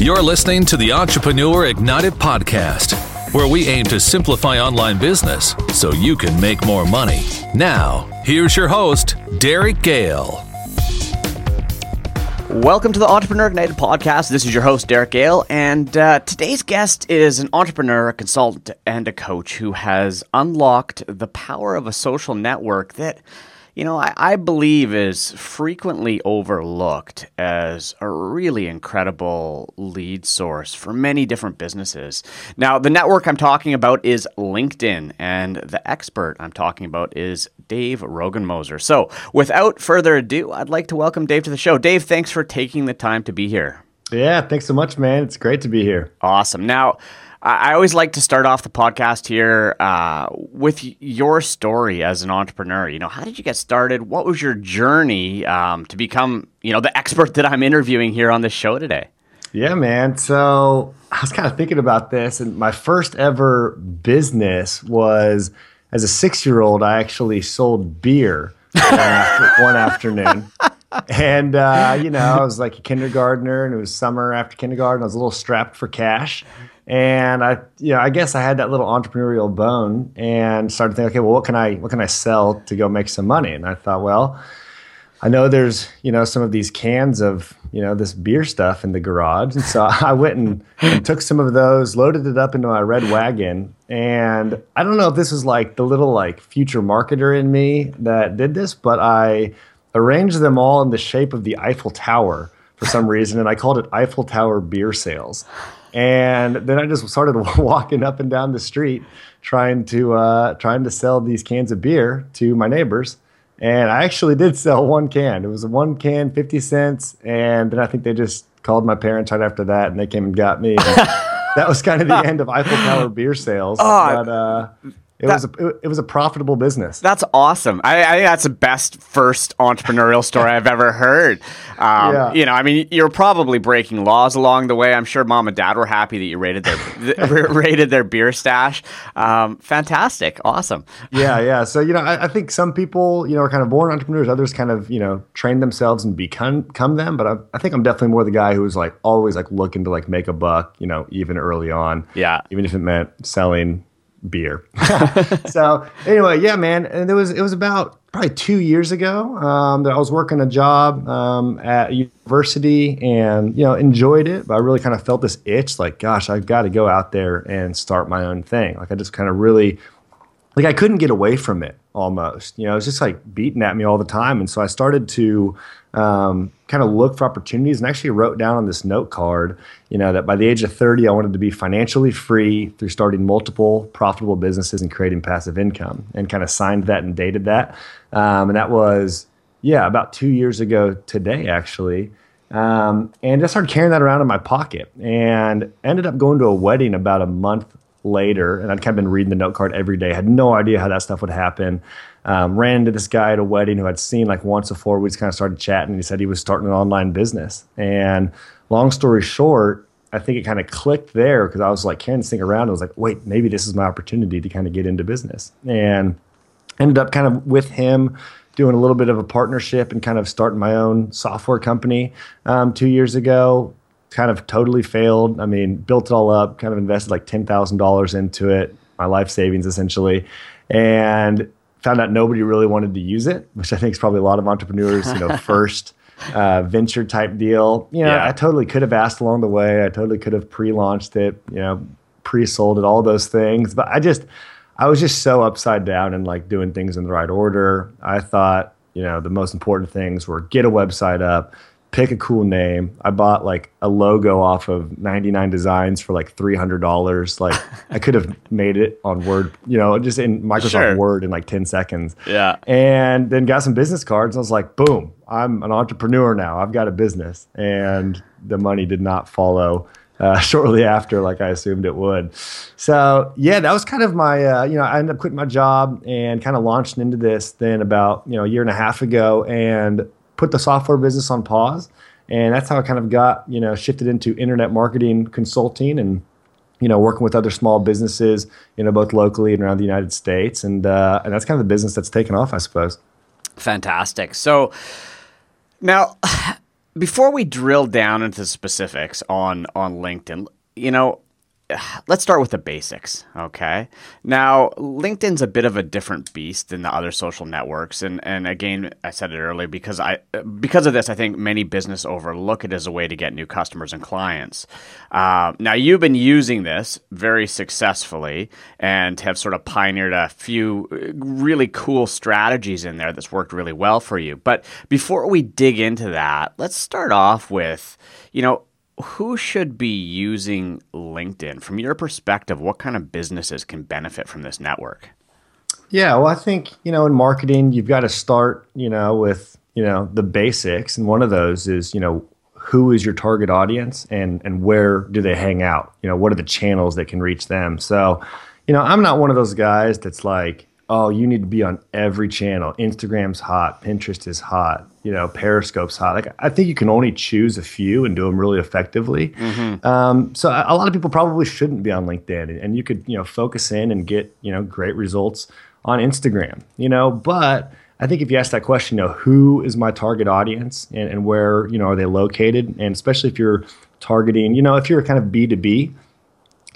You're listening to the Entrepreneur Ignited podcast, where we aim to simplify online business so you can make more money. Now, here's your host, Derek Gale. Welcome to the Entrepreneur Ignited podcast. This is your host, Derek Gale, and uh, today's guest is an entrepreneur, a consultant, and a coach who has unlocked the power of a social network that you know, I, I, believe is frequently overlooked as a really incredible lead source for many different businesses. Now, the network I'm talking about is LinkedIn, and the expert I'm talking about is Dave Rogenmoser. So, without further ado, I'd like to welcome Dave to the show. Dave, thanks for taking the time to be here. Yeah, thanks so much, man. It's great to be here. Awesome. Now, I always like to start off the podcast here uh, with your story as an entrepreneur. You know, how did you get started? What was your journey um, to become, you know, the expert that I'm interviewing here on the show today? Yeah, man. So I was kind of thinking about this, and my first ever business was as a six year old. I actually sold beer one, after, one afternoon. And uh, you know, I was like a kindergartner, and it was summer after kindergarten. I was a little strapped for cash, and I, you know, I guess I had that little entrepreneurial bone and started thinking, okay, well, what can I, what can I sell to go make some money? And I thought, well, I know there's, you know, some of these cans of, you know, this beer stuff in the garage. And so I went and, and took some of those, loaded it up into my red wagon. And I don't know if this was like the little like future marketer in me that did this, but I arranged them all in the shape of the Eiffel Tower for some reason. And I called it Eiffel Tower Beer Sales. And then I just started walking up and down the street trying to uh, trying to sell these cans of beer to my neighbors. And I actually did sell one can. It was a one can, 50 cents. And then I think they just called my parents right after that and they came and got me. That was kind of the end of Eiffel Tower beer sales. Oh, but, uh, it that, was a it was a profitable business. That's awesome. I, I, think that's the best first entrepreneurial story I've ever heard. Um, yeah. You know, I mean, you're probably breaking laws along the way. I'm sure mom and dad were happy that you raided their raided their beer stash. Um, fantastic, awesome. Yeah, yeah. So you know, I, I, think some people you know are kind of born entrepreneurs. Others kind of you know train themselves and become become them. But I, I think I'm definitely more the guy who was like always like looking to like make a buck. You know, even early on. Yeah. Even if it meant selling beer. so anyway, yeah, man, and it was it was about probably two years ago um, that I was working a job um, at university and you know enjoyed it, but I really kind of felt this itch, like, gosh, I've got to go out there and start my own thing. Like I just kind of really like I couldn't get away from it almost. You know, it was just like beating at me all the time, and so I started to um, kind of look for opportunities and actually wrote down on this note card, you know, that by the age of 30, I wanted to be financially free through starting multiple profitable businesses and creating passive income and kind of signed that and dated that. Um, and that was, yeah, about two years ago today, actually. Um, and I started carrying that around in my pocket and ended up going to a wedding about a month later. And I'd kind of been reading the note card every day, had no idea how that stuff would happen. Um, ran into this guy at a wedding who I'd seen like once before. We just kind of started chatting. And he said he was starting an online business. And long story short, I think it kind of clicked there because I was like this thing around. I was like, wait, maybe this is my opportunity to kind of get into business. And ended up kind of with him doing a little bit of a partnership and kind of starting my own software company um, two years ago. Kind of totally failed. I mean, built it all up, kind of invested like $10,000 into it, my life savings essentially. And found out nobody really wanted to use it, which I think is probably a lot of entrepreneurs, you know, first uh, venture type deal. You know, yeah. I totally could have asked along the way. I totally could have pre-launched it, you know, pre-sold it, all those things. But I just, I was just so upside down and like doing things in the right order. I thought, you know, the most important things were get a website up, pick a cool name. I bought like a logo off of 99 designs for like $300. Like I could have made it on Word, you know, just in Microsoft sure. Word in like 10 seconds. Yeah. And then got some business cards. And I was like, boom, I'm an entrepreneur now. I've got a business. And the money did not follow. Uh, shortly after, like I assumed it would. So yeah, that was kind of my, uh, you know, I ended up quitting my job and kind of launched into this then about, you know, a year and a half ago. And put the software business on pause. And that's how I kind of got, you know, shifted into internet marketing consulting and, you know, working with other small businesses, you know, both locally and around the United States. And, uh, and that's kind of the business that's taken off, I suppose. Fantastic. So, Now, before we drill down into the specifics on on LinkedIn, you know, let's start with the basics, okay? Now, LinkedIn's a bit of a different beast than the other social networks, and and again, I said it earlier because I because of this, I think many business overlook it as a way to get new customers and clients. Uh, now, you've been using this very successfully and have sort of pioneered a few really cool strategies in there that's worked really well for you. But before we dig into that, let's start off with, you know, who should be using LinkedIn? From your perspective, what kind of businesses can benefit from this network? Yeah, well, I think, you know, in marketing, you've got to start, you know, with, you know, the basics. And one of those is, you know, who is your target audience and and where do they hang out? You know, what are the channels that can reach them? So, you know, I'm not one of those guys that's like, oh, you need to be on every channel. Instagram's hot, Pinterest is hot, you know, Periscope's hot. Like I think you can only choose a few and do them really effectively. Mm-hmm. Um, so a lot of people probably shouldn't be on LinkedIn, and you could you know focus in and get you know great results on Instagram. You know, but I think if you ask that question, you know, who is my target audience and, and where you know are they located, and especially if you're targeting, you know, if you're kind of B two B.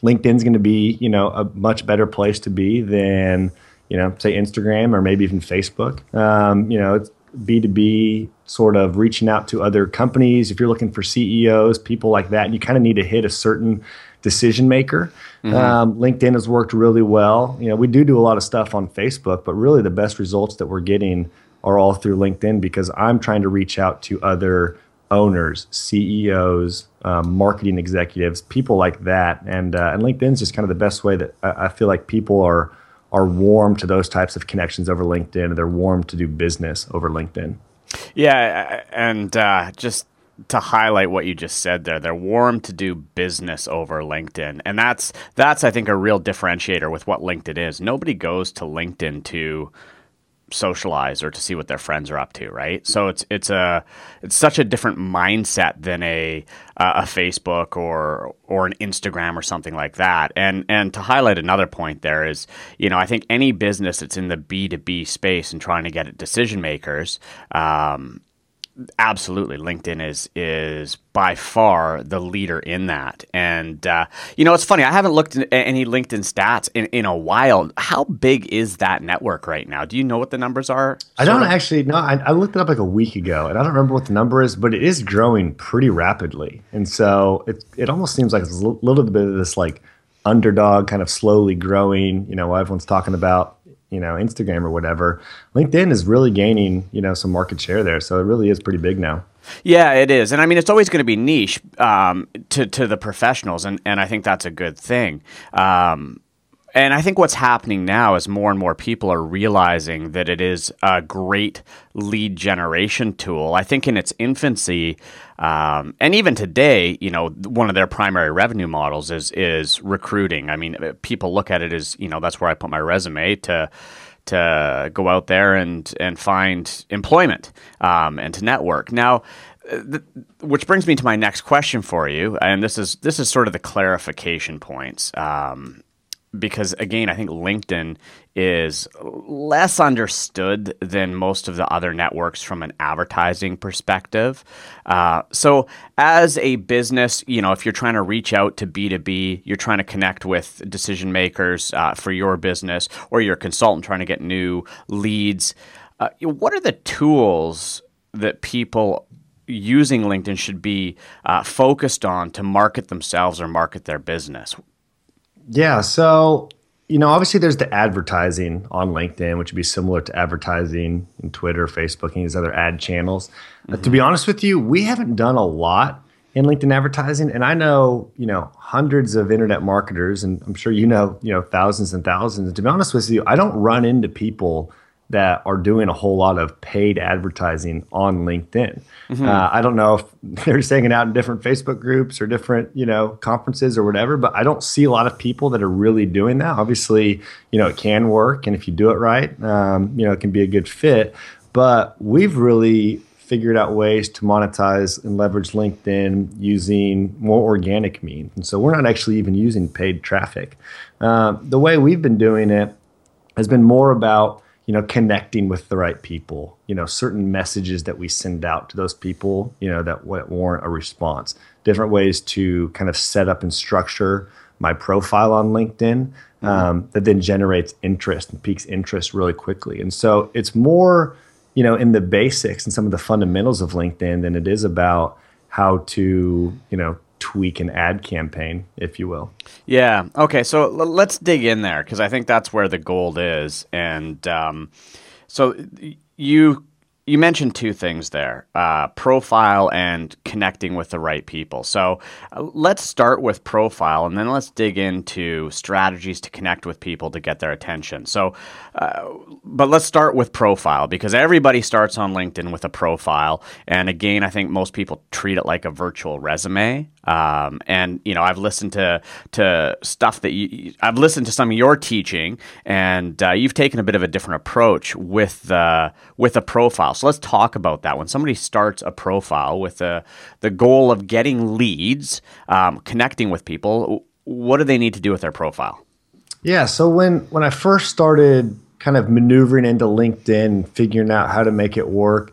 LinkedIn's going to be, you know, a much better place to be than you know, say Instagram or maybe even Facebook. Um, you know, it's B2B sort of reaching out to other companies. If you're looking for CEOs, people like that, and you kind of need to hit a certain decision maker. Mm-hmm. Um, LinkedIn has worked really well. You know, we do do a lot of stuff on Facebook, but really the best results that we're getting are all through LinkedIn because I'm trying to reach out to other owners, CEOs, um, marketing executives, people like that. And uh, and LinkedIn's just kind of the best way that I, I feel like people are are warm to those types of connections over LinkedIn, and they're warm to do business over LinkedIn. Yeah, and uh, just to highlight what you just said there, they're warm to do business over LinkedIn, and that's that's I think a real differentiator with what LinkedIn is. Nobody goes to LinkedIn to socialize or to see what their friends are up to, right? So it's it's a it's such a different mindset than a uh, a Facebook or or an Instagram or something like that. And and to highlight another point there is, you know, I think any business that's in the B two B space and trying to get at decision makers, um, absolutely. Linkedin is is by far the leader in that. And uh, you know it's funny i haven't looked at any linkedin stats in, in a while. How big is that network right now? Do you know what the numbers are i don't of? actually know. I, I, looked it up like a week ago and i don't remember what the number is but it is growing pretty rapidly. And so it, it almost seems like it's a little bit of this like underdog kind of slowly growing. You know everyone's talking about you know Instagram or whatever, LinkedIn is really gaining you know some market share there. So it really is pretty big now. Yeah, it is, and I mean it's always going to be niche um, to to the professionals, and and I think that's a good thing. Um, and I think what's happening now is more and more people are realizing that it is a great lead generation tool. I think in its infancy, um, and even today, you know, one of their primary revenue models is is recruiting. I mean, people look at it as you know that's where I put my resume to to go out there and and find employment um, and to network. Now, which brings me to my next question for you, and this is this is sort of the clarification points. Um, because again, I think LinkedIn is less understood than most of the other networks from an advertising perspective. Uh, so, as a business, you know, if you're trying to reach out to B2B, you're trying to connect with decision makers uh, for your business, or you're a consultant trying to get new leads, uh, what are the tools that people using LinkedIn should be uh, focused on to market themselves or market their business? Yeah. So, you know, obviously there's the advertising on LinkedIn, which would be similar to advertising in Twitter, Facebook, and these other ad channels. Mm-hmm. Uh, to be mm-hmm. honest with you, we haven't done a lot in LinkedIn advertising. And I know, you know, hundreds of internet marketers, and I'm sure you know, you know, thousands and thousands. And to be honest with you, I don't run into people that are doing a whole lot of paid advertising on LinkedIn. Mm-hmm. Uh, I don't know if they're just hanging out in different Facebook groups or different, you know, conferences or whatever, but I don't see a lot of people that are really doing that. Obviously, you know, it can work, and if you do it right, um, you know, it can be a good fit. But we've really figured out ways to monetize and leverage LinkedIn using more organic means. And so we're not actually even using paid traffic. Uh, the way we've been doing it has been more about you know, connecting with the right people, you know, certain messages that we send out to those people, you know, that warrant a response, different ways to kind of set up and structure my profile on LinkedIn mm-hmm. um, that then generates interest and piques interest really quickly. And so it's more, you know, in the basics and some of the fundamentals of LinkedIn than it is about how to, you know, tweak an ad campaign, if you will. Yeah. Okay. So l- let's dig in there because I think that's where the gold is. And um, so you you mentioned two things there uh, profile and connecting with the right people. So uh, let's start with profile and then let's dig into strategies to connect with people to get their attention. So, uh, but let's start with profile because everybody starts on LinkedIn with a profile. And again, I think most people treat it like a virtual resume. Um, and you know, I've listened to to stuff that you, I've listened to some of your teaching, and uh, you've taken a bit of a different approach with the with a profile. So let's talk about that. When somebody starts a profile with the the goal of getting leads, um, connecting with people, what do they need to do with their profile? Yeah. So when when I first started kind of maneuvering into LinkedIn, figuring out how to make it work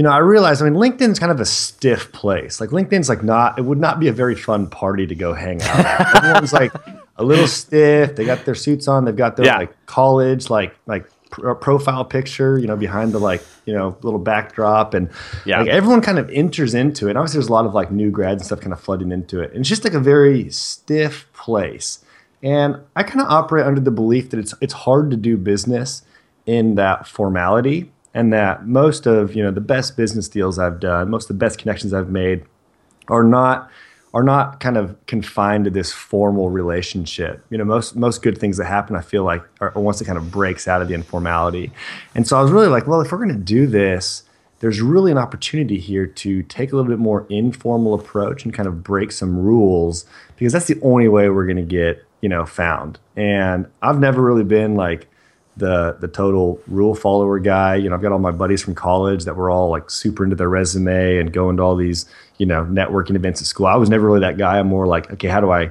you know, I realized, I mean, LinkedIn's kind of a stiff place. Like LinkedIn's like not, it would not be a very fun party to go hang out at. Everyone's like a little stiff. They got their suits on. They've got their yeah. like college, like, like pr- uh, profile picture, you know, behind the like, you know, little backdrop. And yeah. like everyone kind of enters into it. And obviously there's a lot of like new grads and stuff kind of flooding into it. And it's just like a very stiff place. And I kind of operate under the belief that it's, it's hard to do business in that formality and that most of you know the best business deals I've done, most of the best connections I've made, are not are not kind of confined to this formal relationship. You know, most most good things that happen, I feel like, are, are once it kind of breaks out of the informality. And so I was really like, well, if we're going to do this, there's really an opportunity here to take a little bit more informal approach and kind of break some rules because that's the only way we're going to get you know found. And I've never really been like the the total rule follower guy. You know, I've got all my buddies from college that were all like super into their resume and going to all these you know networking events at school. I was never really that guy. I'm more like, okay, how do I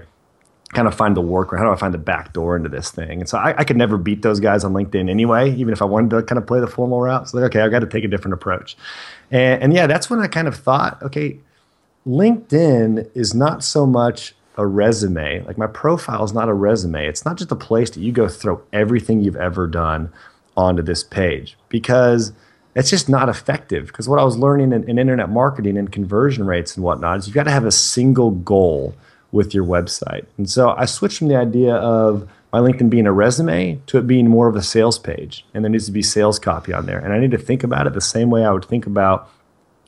kind of find the work or how do I find the back door into this thing? And so I, I could never beat those guys on LinkedIn anyway, even if I wanted to kind of play the formal route. So like, okay, I've got to take a different approach. And, and yeah, that's when I kind of thought, okay, LinkedIn is not so much a resume. Like my profile is not a resume. It's not just a place that you go throw everything you've ever done onto this page because it's just not effective. Because what I was learning in, in, internet marketing and conversion rates and whatnot is you've got to have a single goal with your website. And so I switched from the idea of my LinkedIn being a resume to it being more of a sales page. And there needs to be sales copy on there. And I need to think about it the same way I would think about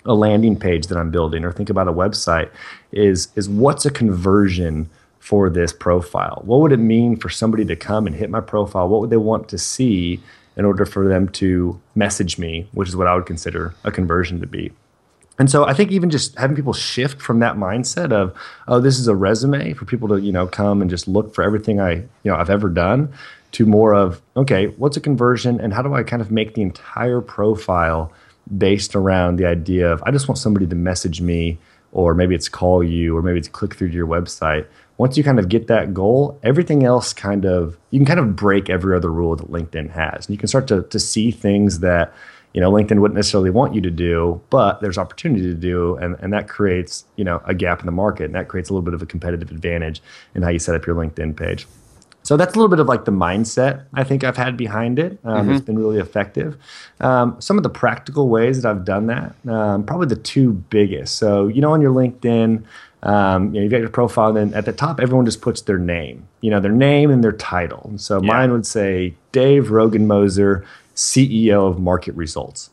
a landing page that I'm building or think about a website is is what's a conversion for this profile? What would it mean for somebody to come and hit my profile? What would they want to see in order for them to message me, which is what I would consider a conversion to be. And so I think even just having people shift from that mindset of, oh, this is a resume for people to, you know, come and just look for everything I, you know, I've ever done to more of, okay, what's a conversion and how do I kind of make the entire profile based around the idea of I just want somebody to message me, or maybe it's call you, or maybe it's click through to your website. Once you kind of get that goal, everything else kind of you can kind of break every other rule that LinkedIn has, and you can start to to see things that you know LinkedIn wouldn't necessarily want you to do, but there's opportunity to do, and and that creates you know a gap in the market, and that creates a little bit of a competitive advantage in how you set up your LinkedIn page. So that's a little bit of like the mindset I think I've had behind it. Um, mm-hmm. It's been really effective. Um, some of the practical ways that I've done that, um, probably the two biggest. So, you know, on your LinkedIn, um, you know, you've got your profile, and then at the top, everyone just puts their name, you know, their name and their title. And so yeah. mine would say Dave Rogenmoser, CEO of Market Results.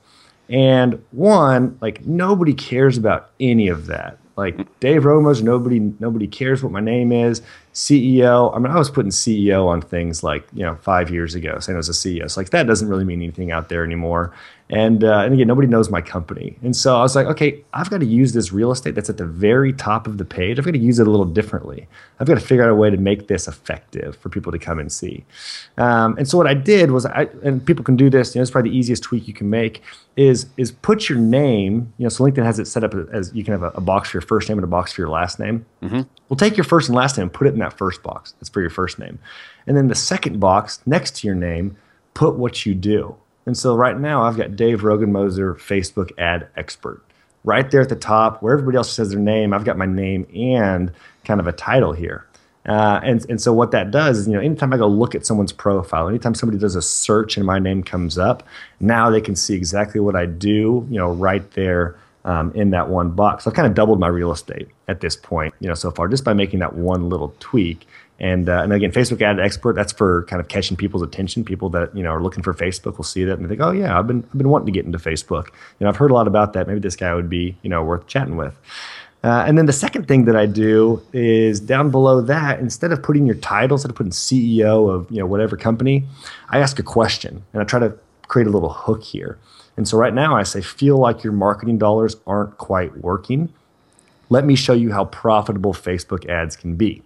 And one, like nobody cares about any of that. Like Dave Rogenmoser, nobody nobody cares what my name is. CEO. I mean, I was putting CEO on things like you know five years ago, saying I was a CEO. So like that doesn't really mean anything out there anymore. And uh, and again, nobody knows my company. And so I was like, okay, I've got to use this real estate that's at the very top of the page. I've got to use it a little differently. I've got to figure out a way to make this effective for people to come and see. Um, and so what I did was, I and people can do this. You know, it's probably the easiest tweak you can make is is put your name. You know, so LinkedIn has it set up as you can have a, a box for your first name and a box for your last name. Mm-hmm. We'll take your first and last name, and put it in that first box. That's for your first name, and then the second box next to your name, put what you do And so right now I've got Dave Rogenmoser, Facebook ad expert. Right there at the top, where everybody else says their name, I've got my name and kind of a title here. Uh, and, and so what that does is, you know, anytime I go look at someone's profile, anytime somebody does a search and my name comes up, now they can see exactly what I do, you know, right there um, in that one box. So I've kind of doubled my real estate at this point, you know, so far just by making that one little tweak. And, uh, and again, Facebook ad expert, that's for kind of catching people's attention. People that, you know, are looking for Facebook will see that and think, oh yeah, I've been, I've been wanting to get into Facebook. You know, I've heard a lot about that. Maybe this guy would be, you know, worth chatting with. Uh, and then the second thing that I do is down below that, instead of putting your title, instead of putting CEO of you know whatever company, I ask a question and I try to create a little hook here. And so right now I say, feel like your marketing dollars aren't quite working. Let me show you how profitable Facebook ads can be.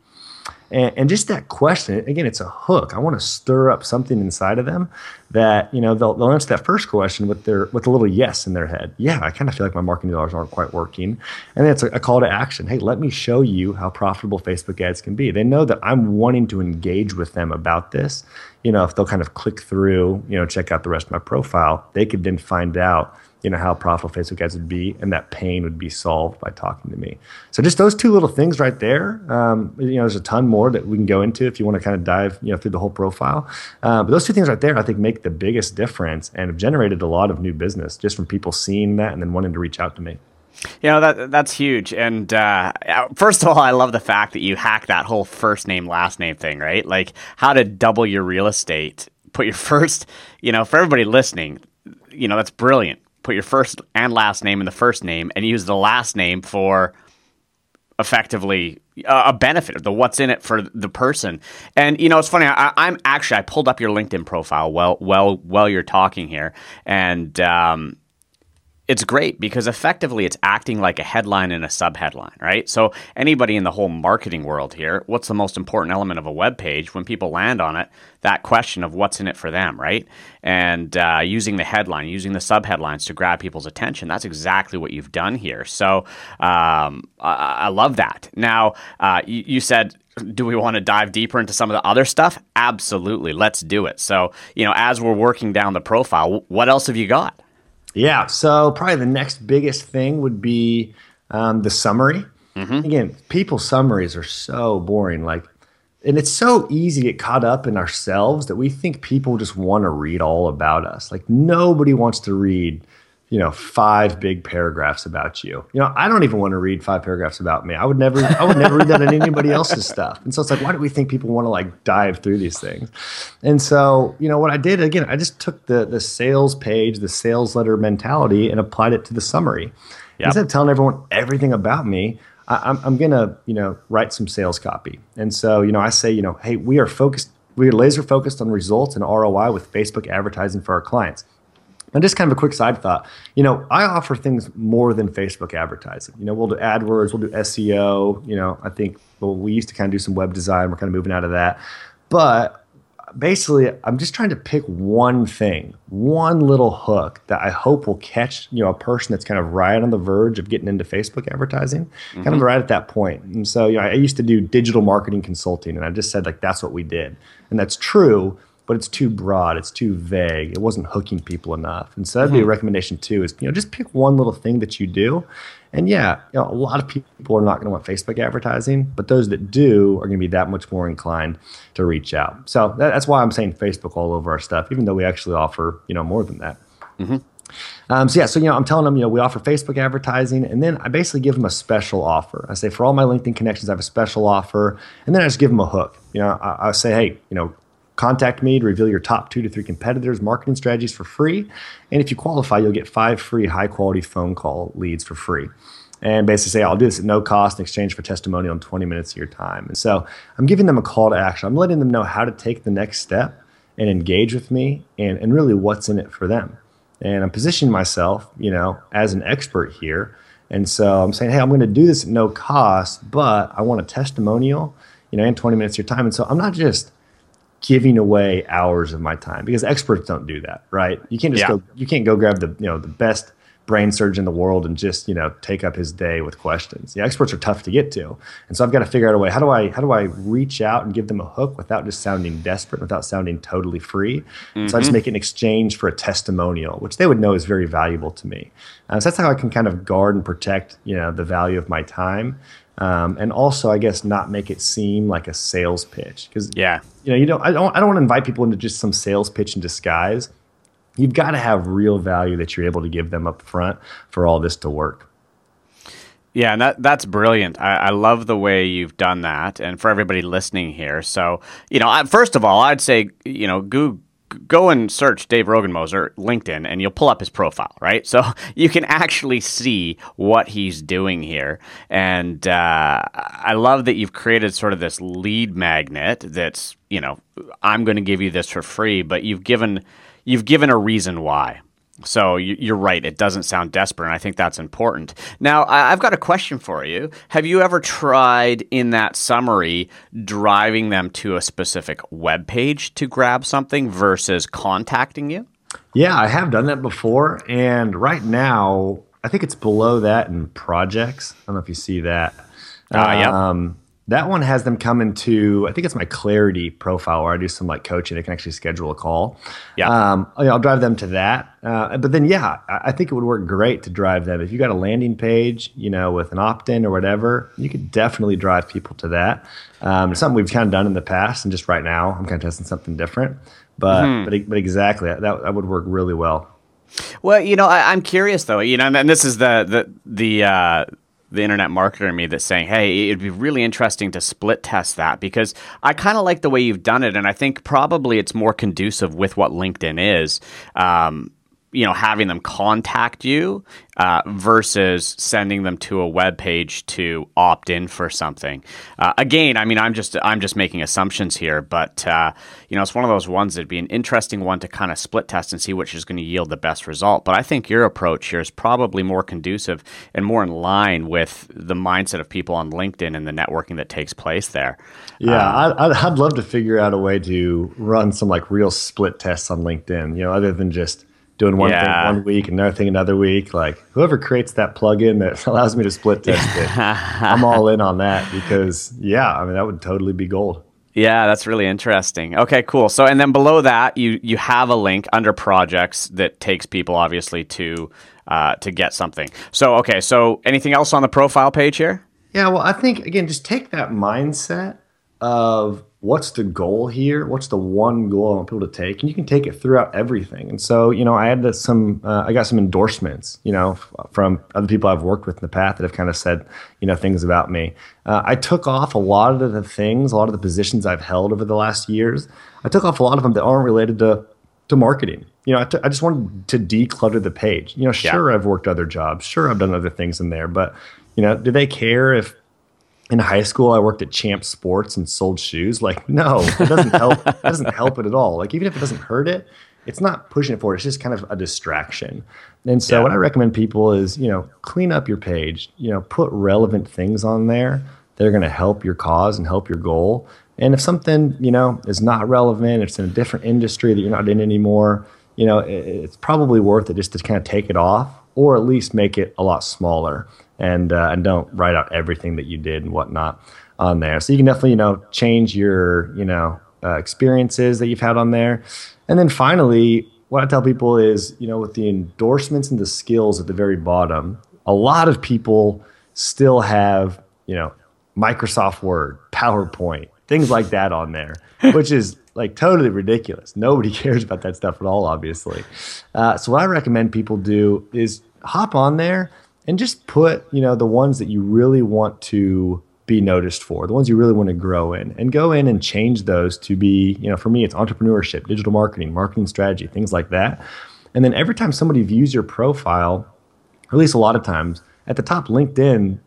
And, and, just that question, again, it's a hook. I want to stir up something inside of them that, you know, they'll, they'll answer that first question with their with a little yes in their head. Yeah, I kind of feel like my marketing dollars aren't quite working. And then it's a, a call to action. Hey, let me show you how profitable Facebook ads can be. They know that I'm wanting to engage with them about this. You know, if they'll kind of click through, you know, check out the rest of my profile, they could then find out you know how profitable Facebook ads would be, and that pain would be solved by talking to me. So just those two little things right there. Um, you know, there's a ton more that we can go into if you want to kind of dive you know through the whole profile. Uh, but those two things right there, I think, make the biggest difference and have generated a lot of new business just from people seeing that and then wanting to reach out to me. You know that that's huge. And uh, first of all, I love the fact that you hack that whole first name last name thing, right? Like how to double your real estate. Put your first, you know, for everybody listening, you know, that's brilliant put your first and last name in the first name and use the last name for effectively a benefit of the what's in it for the person. And you know, it's funny. I, am actually I pulled up your LinkedIn profile well, well, while you're talking here, and um, it's great because effectively it's acting like a headline and a subheadline, right? So anybody in the whole marketing world here, what's the most important element of a web page when people land on it? That question of what's in it for them, right? And uh, using the headline, using the subheadlines to grab people's attention. That's exactly what you've done here. So um, I, I, love that. Now uh, you, you said do we want to dive deeper into some of the other stuff? Absolutely. Let's do it. So, you know, as we're working down the profile, what else have you got? Yeah. So probably the next biggest thing would be um, the summary. Mm-hmm. Again, people's summaries are so boring. Like, and it's so easy to get caught up in ourselves that we think people just want to read all about us. Like nobody wants to read you know, five big paragraphs about you. You know, I don't even want to read five paragraphs about me. I would never, I would never read that in anybody else's stuff. And so it's like, why do we think people want to like dive through these things? And so, you know, what I did again, I just took the the sales page, the sales letter mentality, and applied it to the summary. Yep. Instead of telling everyone everything about me, I, I'm, I'm gonna, you know, write some sales copy. And so, you know, I say, you know, hey, we are focused, we are laser focused on results and ROI with Facebook advertising for our clients. And just kind of a quick side thought, you know, I offer things more than Facebook advertising. You know, we'll do AdWords, we'll do SEO. You know, I think well, we used to kind of do some web design. We're kind of moving out of that, but basically, I'm just trying to pick one thing, one little hook that I hope will catch you know a person that's kind of right on the verge of getting into Facebook advertising, mm-hmm. kind of mm-hmm. right at that point. And so, you know, I used to do digital marketing consulting, and I just said like that's what we did, and that's true but it's too broad, it's too vague. It wasn't hooking people enough. And so that'd be a hmm. recommendation too is, you know, just pick one little thing that you do. And yeah, you know, a lot of people are not going to want Facebook advertising, but those that do are going to be that much more inclined to reach out. So that, that's why I'm saying Facebook all over our stuff, even though we actually offer, you know, more than that. Mm-hmm. Um, so yeah, so you know, I'm telling them, you know, we offer Facebook advertising, and then I basically give them a special offer. I say for all my LinkedIn connections, I have a special offer, and then I just give them a hook. You know, I, I say, hey, you know, Contact me to reveal your top two to three competitors' marketing strategies for free. And if you qualify, you'll get five free high quality phone call leads for free. And basically say, I'll do this at no cost in exchange for testimonial in 20 minutes of your time. And so I'm giving them a call to action. I'm letting them know how to take the next step and engage with me and, and really what's in it for them. And I'm positioning myself, you know, as an expert here. And so I'm saying, hey, I'm going to do this at no cost, but I want a testimonial, you know, in 20 minutes of your time. And so I'm not just giving away hours of my time because experts don't do that, right? You can't just yeah. go you can't go grab the you know the best brain surgeon in the world and just you know take up his day with questions. The experts are tough to get to, and so I've got to figure out a way. How do I how do I reach out and give them a hook without just sounding desperate, without sounding totally free? Mm-hmm. So I just make an exchange for a testimonial, which they would know is very valuable to me. Uh, so that's how I can kind of guard and protect you know the value of my time. Um, and also, I guess, not make it seem like a sales pitch because yeah, you know, you don't. I don't. I don't want to invite people into just some sales pitch in disguise you've got to have real value that you're able to give them up front for all this to work. Yeah, and that that's brilliant. I, I, love the way you've done that, and for everybody listening here. So, you know, I, first of all, I'd say, you know, go go and search Dave Rogenmoser LinkedIn, and you'll pull up his profile, right? So you can actually see what he's doing here. And uh, I love that you've created sort of this lead magnet. That's you know, I'm going to give you this for free, but you've given you've given a reason why. So you're right. It doesn't sound desperate, and I think that's important. Now, I've got a question for you. Have you ever tried in that summary driving them to a specific web page to grab something versus contacting you? Yeah, I have done that before, and right now I think it's below that in projects. I don't know if you see that. Uh, yeah. Um, that one has them come into, I think it's my Clarity profile where I do some like coaching. They can actually schedule a call. Yeah. Um, I'll drive them to that. Uh, but then, yeah, I think it would work great to drive them. If you got a landing page, you know, with an opt in or whatever, you could definitely drive people to that. Um, it's something we've kind of done in the past. And just right now, I'm kind of testing something different. But, mm-hmm. but, but exactly, that, that would work really well. Well, you know, I, am curious though. You know, and this is the the the uh, the internet marketer in me that's saying, hey, it'd be really interesting to split test that because I kind of like the way you've done it. And I think probably it's more conducive with what LinkedIn is. Um, you know, having them contact you uh, versus sending them to a web page to opt in for something. Uh, again, I mean, I'm just I'm just making assumptions here, but uh, you know, it's one of those ones that'd be an interesting one to kind of split test and see which is going to yield the best result. But I think your approach here is probably more conducive and more in line with the mindset of people on LinkedIn and the networking that takes place there. Yeah, um, I'd, I'd love to figure out a way to run some like real split tests on LinkedIn. You know, other than just doing one yeah. thing one week, and another thing another week. Like whoever creates that plugin that allows me to split test it, I'm all in on that because yeah, I mean that would totally be gold. Yeah, that's really interesting. Okay, cool. So and then below that, you you have a link under projects that takes people obviously to uh, to get something. So okay, so anything else on the profile page here? Yeah, well, I think again, just take that mindset of what's the goal here? What's the one goal I want people to take? And you can take it throughout everything. And so, you know, I had some, uh, I got some endorsements, you know, f- from other people I've worked with in the past that have kind of said, you know, things about me. Uh, I took off a lot of the things, a lot of the positions I've held over the last years. I took off a lot of them that aren't related to to marketing. You know, I, t- I just wanted to declutter the page. You know, sure, yeah. I've worked other jobs, sure, I've done other things in there, but you know, do they care if in high school I worked at Champ Sports and sold shoes. Like, no, it doesn't help. it doesn't help it at all. Like, even if it doesn't hurt it, it's not pushing it forward. It's just kind of a distraction. And so, yeah. what I recommend people is, you know, clean up your page. You know, put relevant things on there that are going to help your cause and help your goal. And if something, you know, is not relevant, it's in a different industry that you're not in anymore, you know, it's probably worth it just to kind of take it off or at least make it a lot smaller and uh, and don't write out everything that you did and whatnot on there. So you can definitely you know change your you know uh, experiences that you've had on there, and then finally, what I tell people is you know with the endorsements and the skills at the very bottom, a lot of people still have you know Microsoft Word, PowerPoint, things like that on there, which is like totally ridiculous. Nobody cares about that stuff at all, obviously. Uh, so what I recommend people do is hop on there and just put you know the ones that you really want to be noticed for the ones you really want to grow in and go in and change those to be you know for me it's entrepreneurship digital marketing marketing strategy things like that. And then every time somebody views your profile at least a lot of times at the top linkedin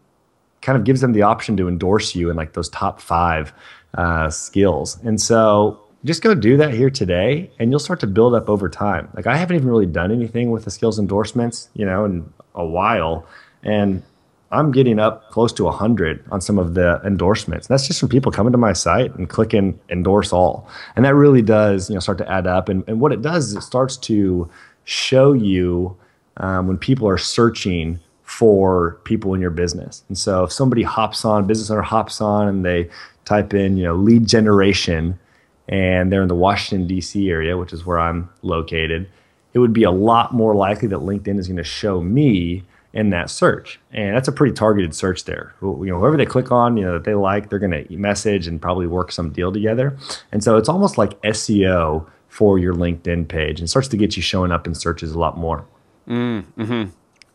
kind of gives them the option to endorse you in like those top five uh, skills. And so just go do that here today and you'll start to build up over time. Like i haven't even really done anything with the skills endorsements you know in a while. And i'm getting up close to 100 on some of the endorsements. That's just from people coming to my site and clicking endorse all. And that really does you know start to add up. And, and what it does is it starts to show you um, when people are searching for people in your business. And so if somebody hops on, business owner hops on and they type in, you know, lead generation and they're in the Washington D.C. area, which is where I'm located, it would be a lot more likely that LinkedIn is going to show me in that search. And that's a pretty targeted search there. You know, whoever they click on, you know, that they like, they're going to message and probably work some deal together. And so it's almost like SEO for your LinkedIn page and starts to get you showing up in searches a lot more. Mm, hmm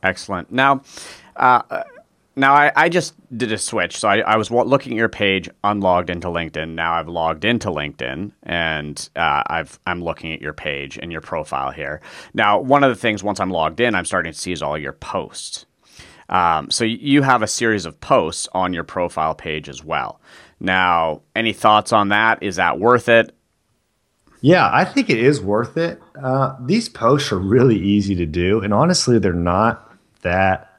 Excellent. Now, uh, now I, I, just did a switch. So I, I, was looking at your page, unlogged into LinkedIn. Now I've logged into LinkedIn, and uh, I've I'm looking at your page and your profile here. Now, one of the things once I'm logged in, I'm starting to see is all your posts. Um, so you have a series of posts on your profile page as well. Now, any thoughts on that? Is that worth it? Yeah, I think it is worth it. Uh, these posts are really easy to do, and honestly, they're not that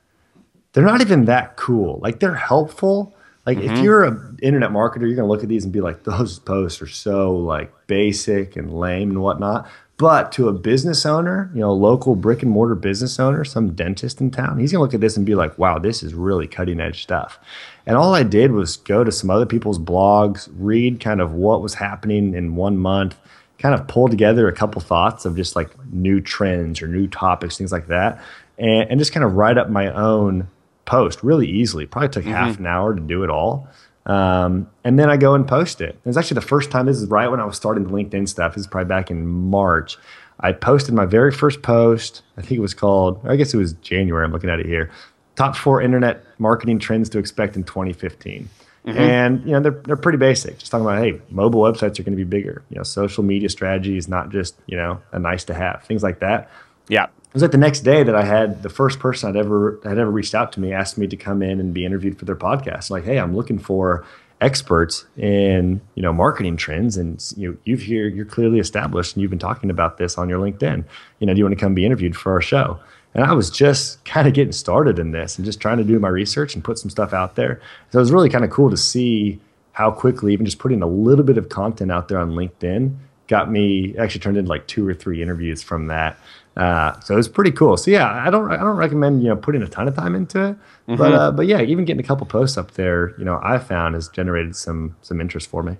they're not even that cool. Like they're helpful. Like mm-hmm. if you're an internet marketer, you're gonna look at these and be like, those posts are so like basic and lame and whatnot. But to a business owner, you know, local brick and mortar business owner, some dentist in town, he's gonna look at this and be like, wow, this is really cutting edge stuff. And all I did was go to some other people's blogs, read kind of what was happening in one month, kind of pull together a couple thoughts of just like new trends or new topics, things like that and, and just kind of write up my own post really easily. Probably took mm-hmm. half an hour to do it all. Um, and then I go and post it. It was actually the first time, this is right when I was starting the LinkedIn stuff. This is probably back in March. I posted my very first post. I think it was called, I guess it was January. I'm looking at it here. Top four internet marketing trends to expect in 2015. Mm-hmm. And you know they're they're pretty basic. Just talking about hey, mobile websites are going to be bigger. You know, social media strategy is not just you know a nice to have. Things like that. Yeah. It was like the next day that I had the first person I'd ever had ever reached out to me asked me to come in and be interviewed for their podcast. Like, hey, I'm looking for experts in you know marketing trends, and you know, you've here you're clearly established, and you've been talking about this on your LinkedIn. You know, do you want to come be interviewed for our show? And I was just kind of getting started in this and just trying to do my research and put some stuff out there. So it was really kind of cool to see how quickly even just putting a little bit of content out there on LinkedIn got me actually turned into like two or three interviews from that. Uh, so it was pretty cool. So yeah, I don't I don't recommend you know putting a ton of time into it, mm-hmm. but uh, but yeah, even getting a couple posts up there, you know, I found has generated some some interest for me.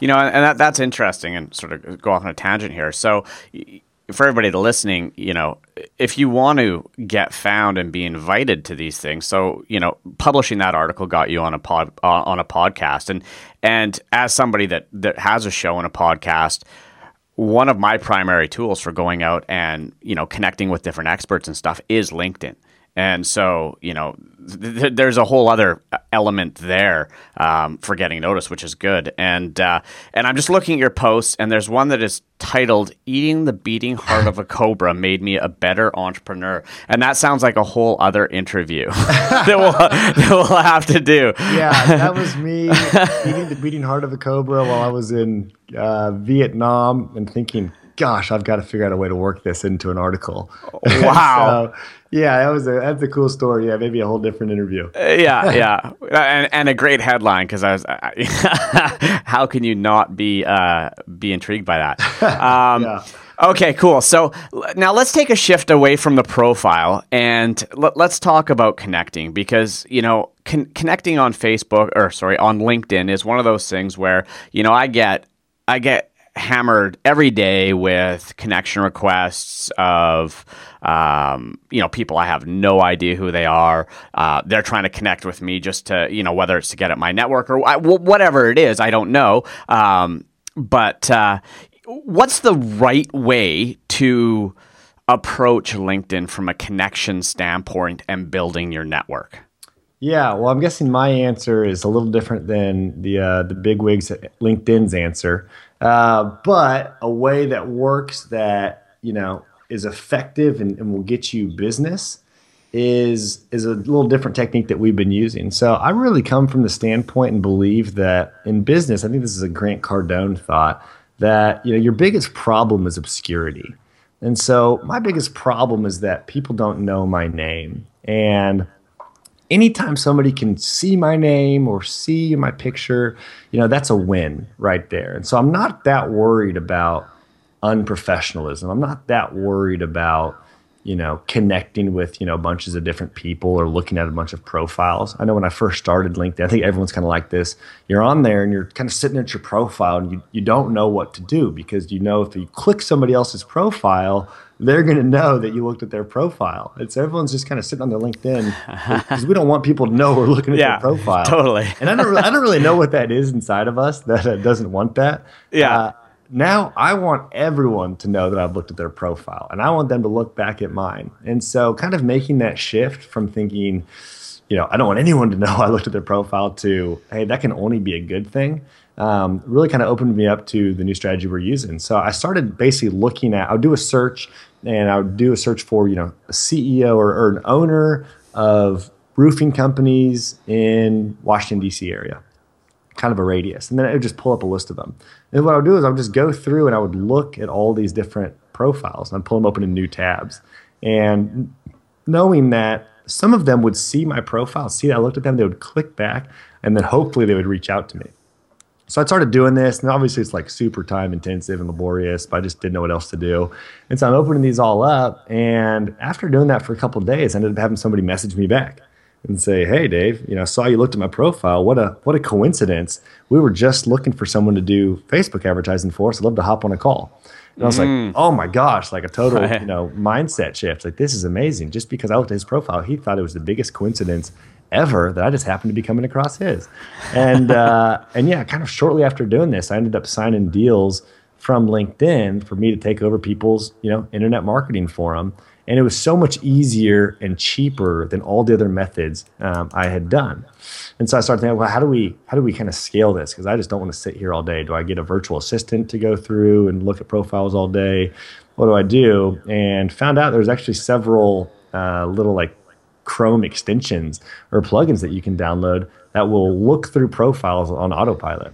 You know, and that, that's interesting, and sort of go off on a tangent here. So for everybody listening, you know, if you want to get found and be invited to these things, so you know, publishing that article got you on a pod uh, on a podcast, and and as somebody that that has a show and a podcast, one of my primary tools for going out and you know connecting with different experts and stuff is LinkedIn. And so, you know, th- there's a whole other element there um, for getting noticed, which is good. And uh, and I'm just looking at your posts, and there's one that is titled "Eating the Beating Heart of a Cobra Made Me a Better Entrepreneur," and that sounds like a whole other interview that we'll that we'll have to do. Yeah, that was me eating the beating heart of a cobra while I was in uh, Vietnam and thinking, gosh, I've got to figure out a way to work this into an article. Wow. so, yeah, that was a that's a cool story. Yeah, maybe a whole different interview. Uh, yeah, yeah, and, and a great headline because I was, I, how can you not be uh, be intrigued by that? Um, yeah. Okay, cool. So now let's take a shift away from the profile and let, us talk about connecting because you know con- connecting on Facebook or sorry on LinkedIn is one of those things where you know I get I get hammered every day with connection requests of um, you know people I have no idea who they are. Uh, they're trying to connect with me just to you know whether it's to get at my network or whatever it is. I don't know. Um, but uh, what's the right way to approach LinkedIn from a connection standpoint and building your network? Yeah, well, I'm guessing my answer is a little different than the uh, the big wigs LinkedIn's answer. Uh, but a way that works that you know is effective and, and will get you business is is a little different technique that we've been using. So I really come from the standpoint and believe that in business, I think this is a Grant Cardone thought that you know your biggest problem is obscurity. And so my biggest problem is that people don't know my name. And anytime somebody can see my name or see my picture, you know, that's a win right there. And so I'm not that worried about unprofessionalism. I'm not that worried about you know, connecting with, you know, bunches of different people or looking at a bunch of profiles. I know when I first started LinkedIn, I think everyone's kind of like this. You're on there and you're kind of sitting at your profile and you, you don't know what to do because you know if you click somebody else's profile, they're going to know that you looked at their profile. So everyone's just kind of sitting on their LinkedIn because we don't want people to know we're looking at Yeah, their profile. totally. And I don't, really, I don't really know what that is inside of us that uh, doesn't want that. Yeah. Uh, now I want everyone to know that I've looked at their profile and I want them to look back at mine. And so kind of making that shift from thinking, you know, I don't want anyone to know I looked at their profile to, hey, that can only be a good thing. Um, really kind of opened me up to the new strategy we're using. So I started basically looking at, I'll do a search and I would do a search for, you know, a CEO or, or an owner of roofing companies in Washington, D.C. area kind of a radius. And then it would just pull up a list of them. And what I would do is I would just go through and I would look at all these different profiles and I'd pull them open in new tabs. And knowing that some of them would see my profile, see that I looked at them, they would click back, and then hopefully they would reach out to me. So I started doing this, and obviously it's like super time intensive and laborious, but I just didn't know what else to do. And so I'm opening these all up. And after doing that for a couple days, I ended up having somebody message me back and say, "Hey, Dave, you know, I saw you looked at my profile. What a what a coincidence. We were just looking for someone to do Facebook advertising for us. I'd love to hop on a call." And I was like, mm. "Oh my gosh!" Like a total, you know, mindset shift. Like this is amazing. Just because I looked at his profile, he thought it was the biggest coincidence ever that I just happened to be coming across his. And uh, and yeah, kind of shortly after doing this, I ended up signing deals from LinkedIn for me to take over people's you know internet marketing for them and it was so much easier and cheaper than all the other methods um, I had done. And so I started thinking, well, how do we how do we kind of scale this? Because I just don't want to sit here all day. Do I get a virtual assistant to go through and look at profiles all day? What do I do? And found out there's actually several uh, little like Chrome extensions or plugins that you can download that will look through profiles on autopilot.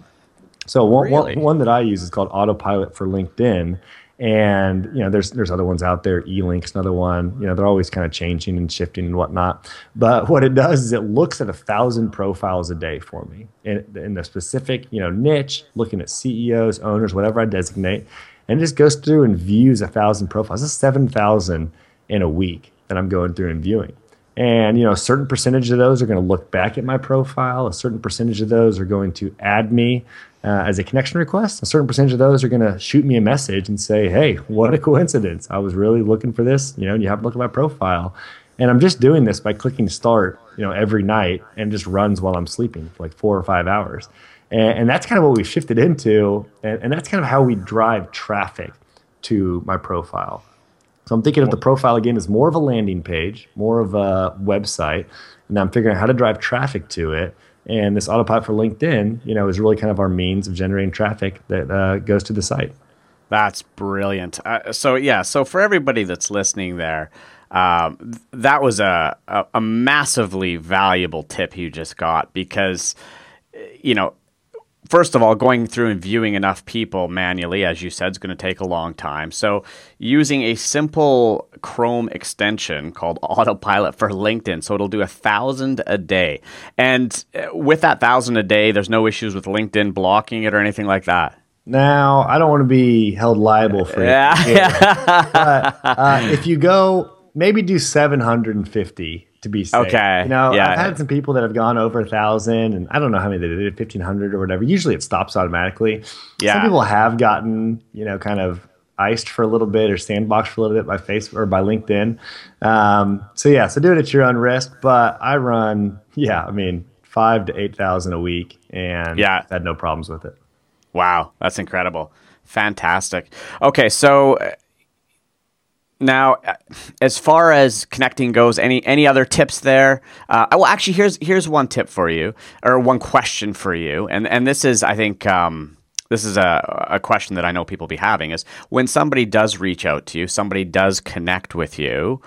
So one, Really? one, one that I use is called Autopilot for LinkedIn. And you know, there's there's other ones out there. E-Link's another one. You know, they're always kind of changing and shifting and whatnot. But what it does is it looks at a thousand profiles a day for me in, in a specific you know niche, looking at CEOs, owners, whatever I designate, and it just goes through and views a thousand profiles. That's seven thousand in a week that I'm going through and viewing. And you know, a certain percentage of those are going to look back at my profile. A certain percentage of those are going to add me uh, as a connection request. A certain percentage of those are going to shoot me a message and say, "Hey, what a coincidence! I was really looking for this. You know, and you have to look at my profile." And I'm just doing this by clicking start, you know, every night, and just runs while I'm sleeping for like four or five hours. And, and that's kind of what we've shifted into, and, and that's kind of how we drive traffic to my profile. So I'm thinking of the profile again as more of a landing page, more of a website, and I'm figuring out how to drive traffic to it. And this autopilot for LinkedIn, you know, is really kind of our means of generating traffic that uh, goes to the site. That's brilliant. Uh, so yeah, so for everybody that's listening there, um, th- that was a, a a massively valuable tip you just got because uh, you know first of all, going through and viewing enough people manually, as you said, is going to take a long time. So, using a simple Chrome extension called Autopilot for LinkedIn, so it'll do a thousand a day. And uh, with that thousand a day, there's no issues with LinkedIn blocking it or anything like that. Now, I don't want to be held liable for it. Yeah. but uh, if you go, maybe do 750 to be safe. Okay, You know, yeah. I've had some people that have gone over a thousand, and I don't know how many they did, 1500 or whatever. Usually it stops automatically. Yeah. Some people have gotten, you know, kind of iced for a little bit or sandboxed for a little bit by Facebook or by LinkedIn. Um, so yeah, so do it at your own risk. But I run, yeah, I mean, five to 8,000 a week and Yeah. I've had no problems with it. Wow, that's incredible. Fantastic. Okay, so uh, now uh, as far as connecting goes, any any other tips there? Uh, well, actually, here's here's one tip for you, or one question for you, and and this is, I think. Um, this is a, a question that I know people be having is when somebody does reach out to you, somebody does connect with you,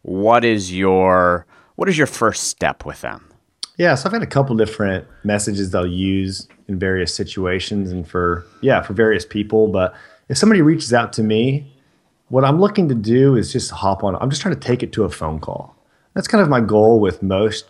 what is your what is your first step with them? Yeah, so I've had a couple different messages they'll use in various situations and for yeah, for various people. But if somebody reaches out to me, what I'm looking to do is just hop on. I'm just trying to take it to a phone call. That's kind of my goal with most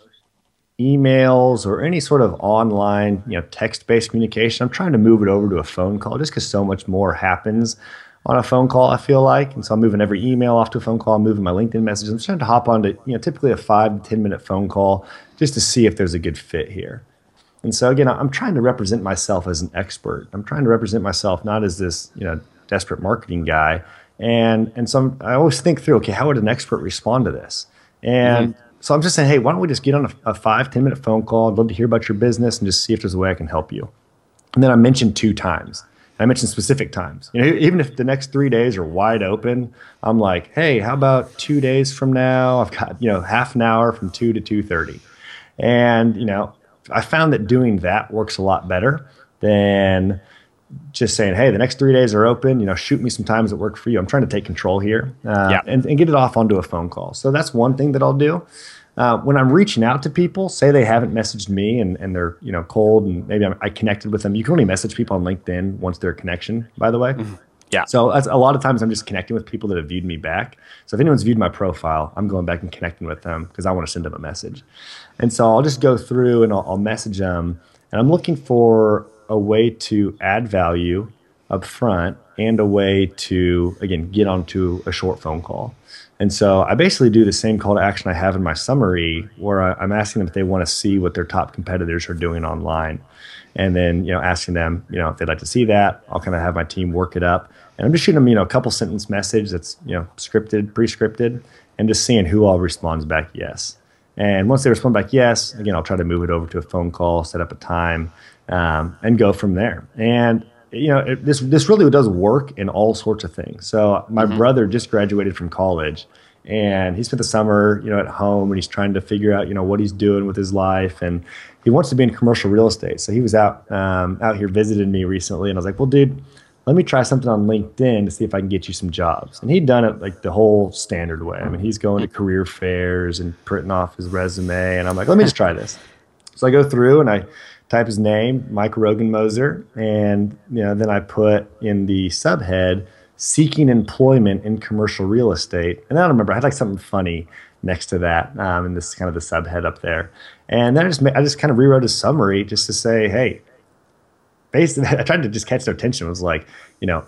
emails or any sort of online, you know, text-based communication. I'm trying to move it over to a phone call just because so much more happens on a phone call. I feel like, and so I'm moving every email off to a phone call. I'm moving my LinkedIn messages. I'm trying to hop onto you know typically a five to ten minute phone call just to see if there's a good fit here. And so again, I'm trying to represent myself as an expert. I'm trying to represent myself not as this you know desperate marketing guy. And and so I'm, i always think through, okay, how would an expert respond to this? And mm-hmm. so I'm just saying, hey, why don't we just get on a, a five ten minute phone call? I'd love to hear about your business and just see if there's a way I can help you. And then I mentioned two times. I mentioned specific times. You know, even if the next three days are wide open, I'm like, hey, how about two days from now? I've got you know half an hour from two to two thirty, and you know, I found that doing that works a lot better than just saying, hey, the next three days are open. You know, shoot me some times that work for you. I'm trying to take control here uh, yeah. and, and get it off onto a phone call. So that's one thing that I'll do. Uh, when I'm reaching out to people, say they haven't messaged me and, and they're you know cold and maybe I'm, i connected with them. You can only message people on LinkedIn once they're a connection, by the way. Mm-hmm. Yeah. So a lot of times I'm just connecting with people that have viewed me back. So if anyone's viewed my profile, I'm going back and connecting with them because I want to send them a message. And so I'll just go through and I'll, I'll message them, and I'm looking for a way to add value up front and a way to again get onto a short phone call. And so I basically do the same call to action I have in my summary where I, am asking them if they want to see what their top competitors are doing online. And then, you know, asking them, you know, if they'd like to see that, I'll kind of have my team work it up. And I'm just shooting them, you know, a couple sentence message that's, you know, scripted, pre-scripted, and just seeing who all responds back yes. And once they respond back yes, again, I'll try to move it over to a phone call, set up a time, um, and go from there. And you know, it, this this really does work in all sorts of things. So my mm-hmm. brother just graduated from college, and he spent the summer, you know, at home, and he's trying to figure out, you know, what he's doing with his life, and he wants to be in commercial real estate. So he was out um, out here visiting me recently, and I was like, well, dude. Let me try something on LinkedIn to see if I can get you some jobs. And he'd done it like the whole standard way. I mean, he's going to career fairs and printing off his resume. And I'm like, let me just try this. So I go through and I type his name, Mike Rogenmoser, and you know, then I put in the subhead seeking employment in commercial real estate. And I don't remember, I had like something funny next to that um, in this kind of the subhead up there. And then I just I just kind of rewrote a summary just to say, hey, basically, I tried to just catch their attention. It was like, you know,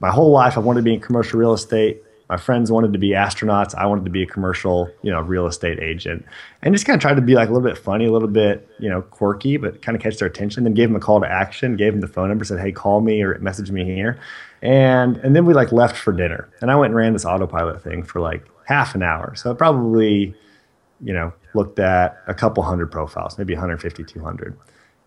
my whole life I wanted to be in commercial real estate my friends wanted to be astronauts. I wanted to be a commercial, you know, real estate agent, and just kind of tried to be like a little bit funny, a little bit, you know, quirky, but kind of catch their attention. Then gave them a call to action, gave them the phone number, said, "Hey, call me or message me here," and and then we like left for dinner, and I went and ran this autopilot thing for like half an hour. So I probably, you know, looked at a couple hundred profiles, maybe 150, 200.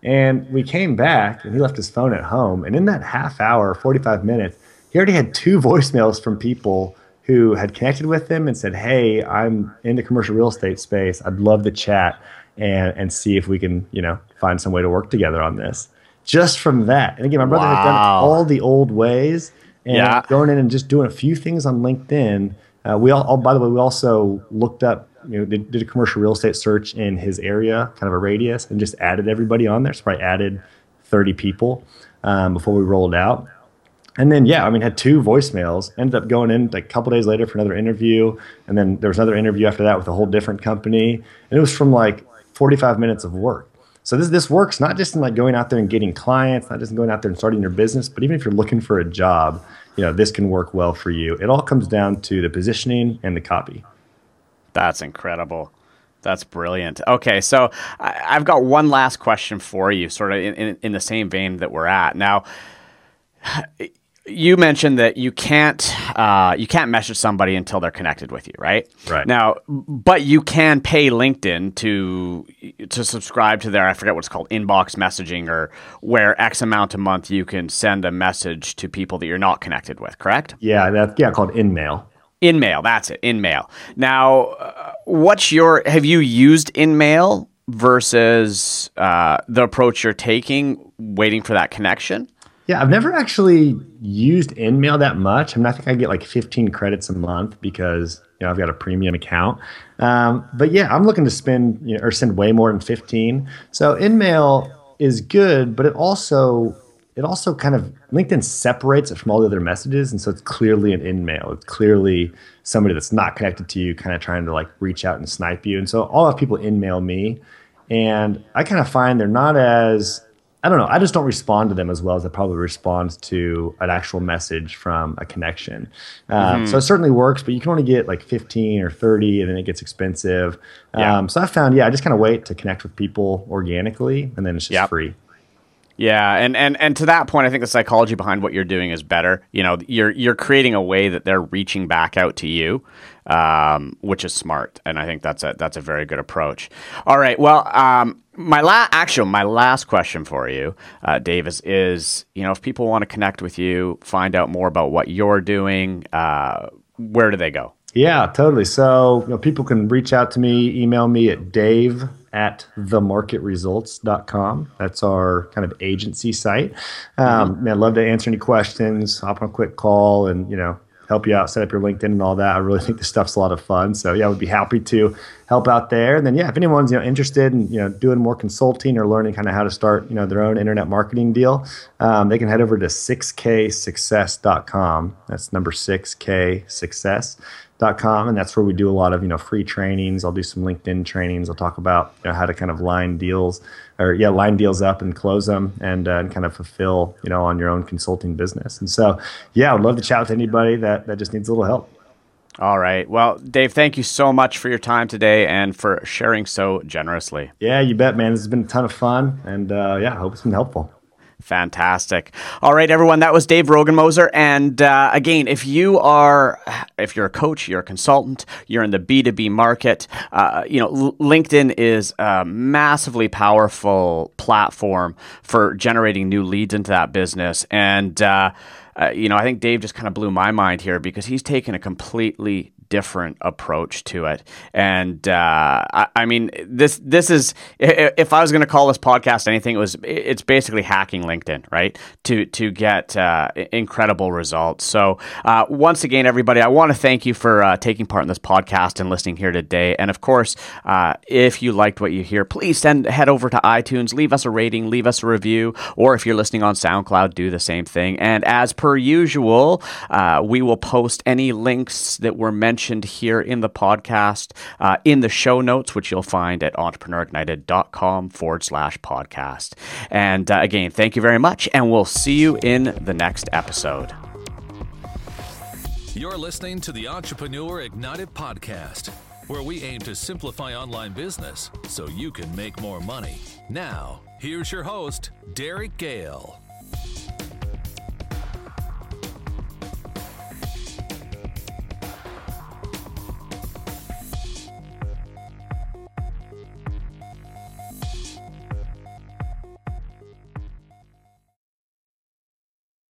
And we came back, and he left his phone at home, and in that half hour, 45 minutes, he already had two voicemails from people who had connected with him and said, "Hey, I'm in the commercial real estate space. I'd love to chat and and see if we can, you know, find some way to work together on this." Just from that, and again, my brother wow. had done all the old ways, and yeah. going in and just doing a few things on LinkedIn. Uh, we all, oh, by the way, we also looked up, you know, did, did a commercial real estate search in his area, kind of a radius, and just added everybody on there. So probably added 30 people um, before we rolled out and then yeah, I mean, had two voicemails. Ended up going in like a couple days later for another interview, and then there was another interview after that with a whole different company, and it was from like 45 minutes of work. So this this works not just in like going out there and getting clients, not just going out there and starting your business, but even if you're looking for a job, you know, this can work well for you. It all comes down to the positioning and the copy. That's incredible. That's brilliant. Okay, so I, have got one last question for you, sort of in, in, in the same vein that we're at now you mentioned that you can't uh, you can't message somebody until they're connected with you, right? Right. Now, but you can pay LinkedIn to to subscribe to their I forget what's called inbox messaging or where X amount a month you can send a message to people that you're not connected with. Correct? Yeah, that's yeah called InMail. InMail, that's it. InMail. Now, uh, what's your have you used InMail versus uh, the approach you're taking, waiting for that connection? Yeah, I've never actually used InMail that much. I mean, I think I get like 15 credits a month because you know I've got a premium account. Um, but yeah, I'm looking to spend you know, or send way more than 15. So InMail is good, but it also it also kind of LinkedIn separates it from all the other messages, and so it's clearly an InMail. It's clearly somebody that's not connected to you, kind of trying to like reach out and snipe you. And so I'll have people InMail me, and I kind of find they're not as I don't know. I just don't respond to them as well as I probably respond to an actual message from a connection. Uh, mm-hmm. So it certainly works, but you can only get like 15 or 30 and then it gets expensive. Yeah. Um, so I found, yeah, I just kind of wait to connect with people organically and then it's just yep. free. Yeah, and, and and to that point, I think the psychology behind what you're doing is better. You know, you're you're creating a way that they're reaching back out to you, um, which is smart, and I think that's a that's a very good approach. All right, well, um, my la- actual my last question for you, uh, Davis, is you know if people want to connect with you, find out more about what you're doing, uh, where do they go? Yeah, totally. So you know, people can reach out to me, email me at Dave at themarketresults.com. That's our kind of agency site. Um, mm-hmm. man, I'd love to answer any questions, hop on a quick call and, you know, help you out, set up your LinkedIn and all that. I really think this stuff's a lot of fun. So yeah, I would be happy to help out there. And then yeah, if anyone's you know interested in you know doing more consulting or learning kind of how to start you know their own internet marketing deal, um, they can head over to 6ksuccess.com. That's number 6k success com and that's where we do a lot of you know free trainings. I'll do some linkedin trainings. I'll talk about you know how to kind of line deals or yeah line deals up and close them and, uh, and kind of fulfill you know on your own consulting business. And so yeah i'd love to chat with anybody that that just needs a little help. All right. Well dave thank you so much for your time today and for sharing so generously. Yeah you bet man. This has been a ton of fun and uh, yeah i hope it's been helpful Fantastic. All right, everyone. That was Dave Rogenmoser. And uh, again, if you are, if you're a coach, you're a consultant, you're in the B2B market, uh, you know, LinkedIn is a massively powerful platform for generating new leads into that business. And, uh, uh, you know, I think Dave just kind of blew my mind here because he's taken a completely different approach to it. And uh, I, I, mean, this this is if I was going to call this podcast anything, it was it's basically hacking LinkedIn, right? To to get uh, incredible results. So uh, once again, everybody, I want to thank you for uh, taking part in this podcast and listening here today. And of course, uh, if you liked what you hear, please send head over to iTunes, leave us a rating, leave us a review, or if you're listening on SoundCloud, do the same thing. And as per usual, uh, we will post any links that were mentioned mentioned here in the podcast uh, in the show notes, which you'll find at entrepreneurignited.com forward slash podcast. And uh, again, thank you very much, and we'll see you in the next episode. You're listening to the Entrepreneur Ignited podcast, where we aim to simplify online business so you can make more money. Now, here's your host, Derek Gale.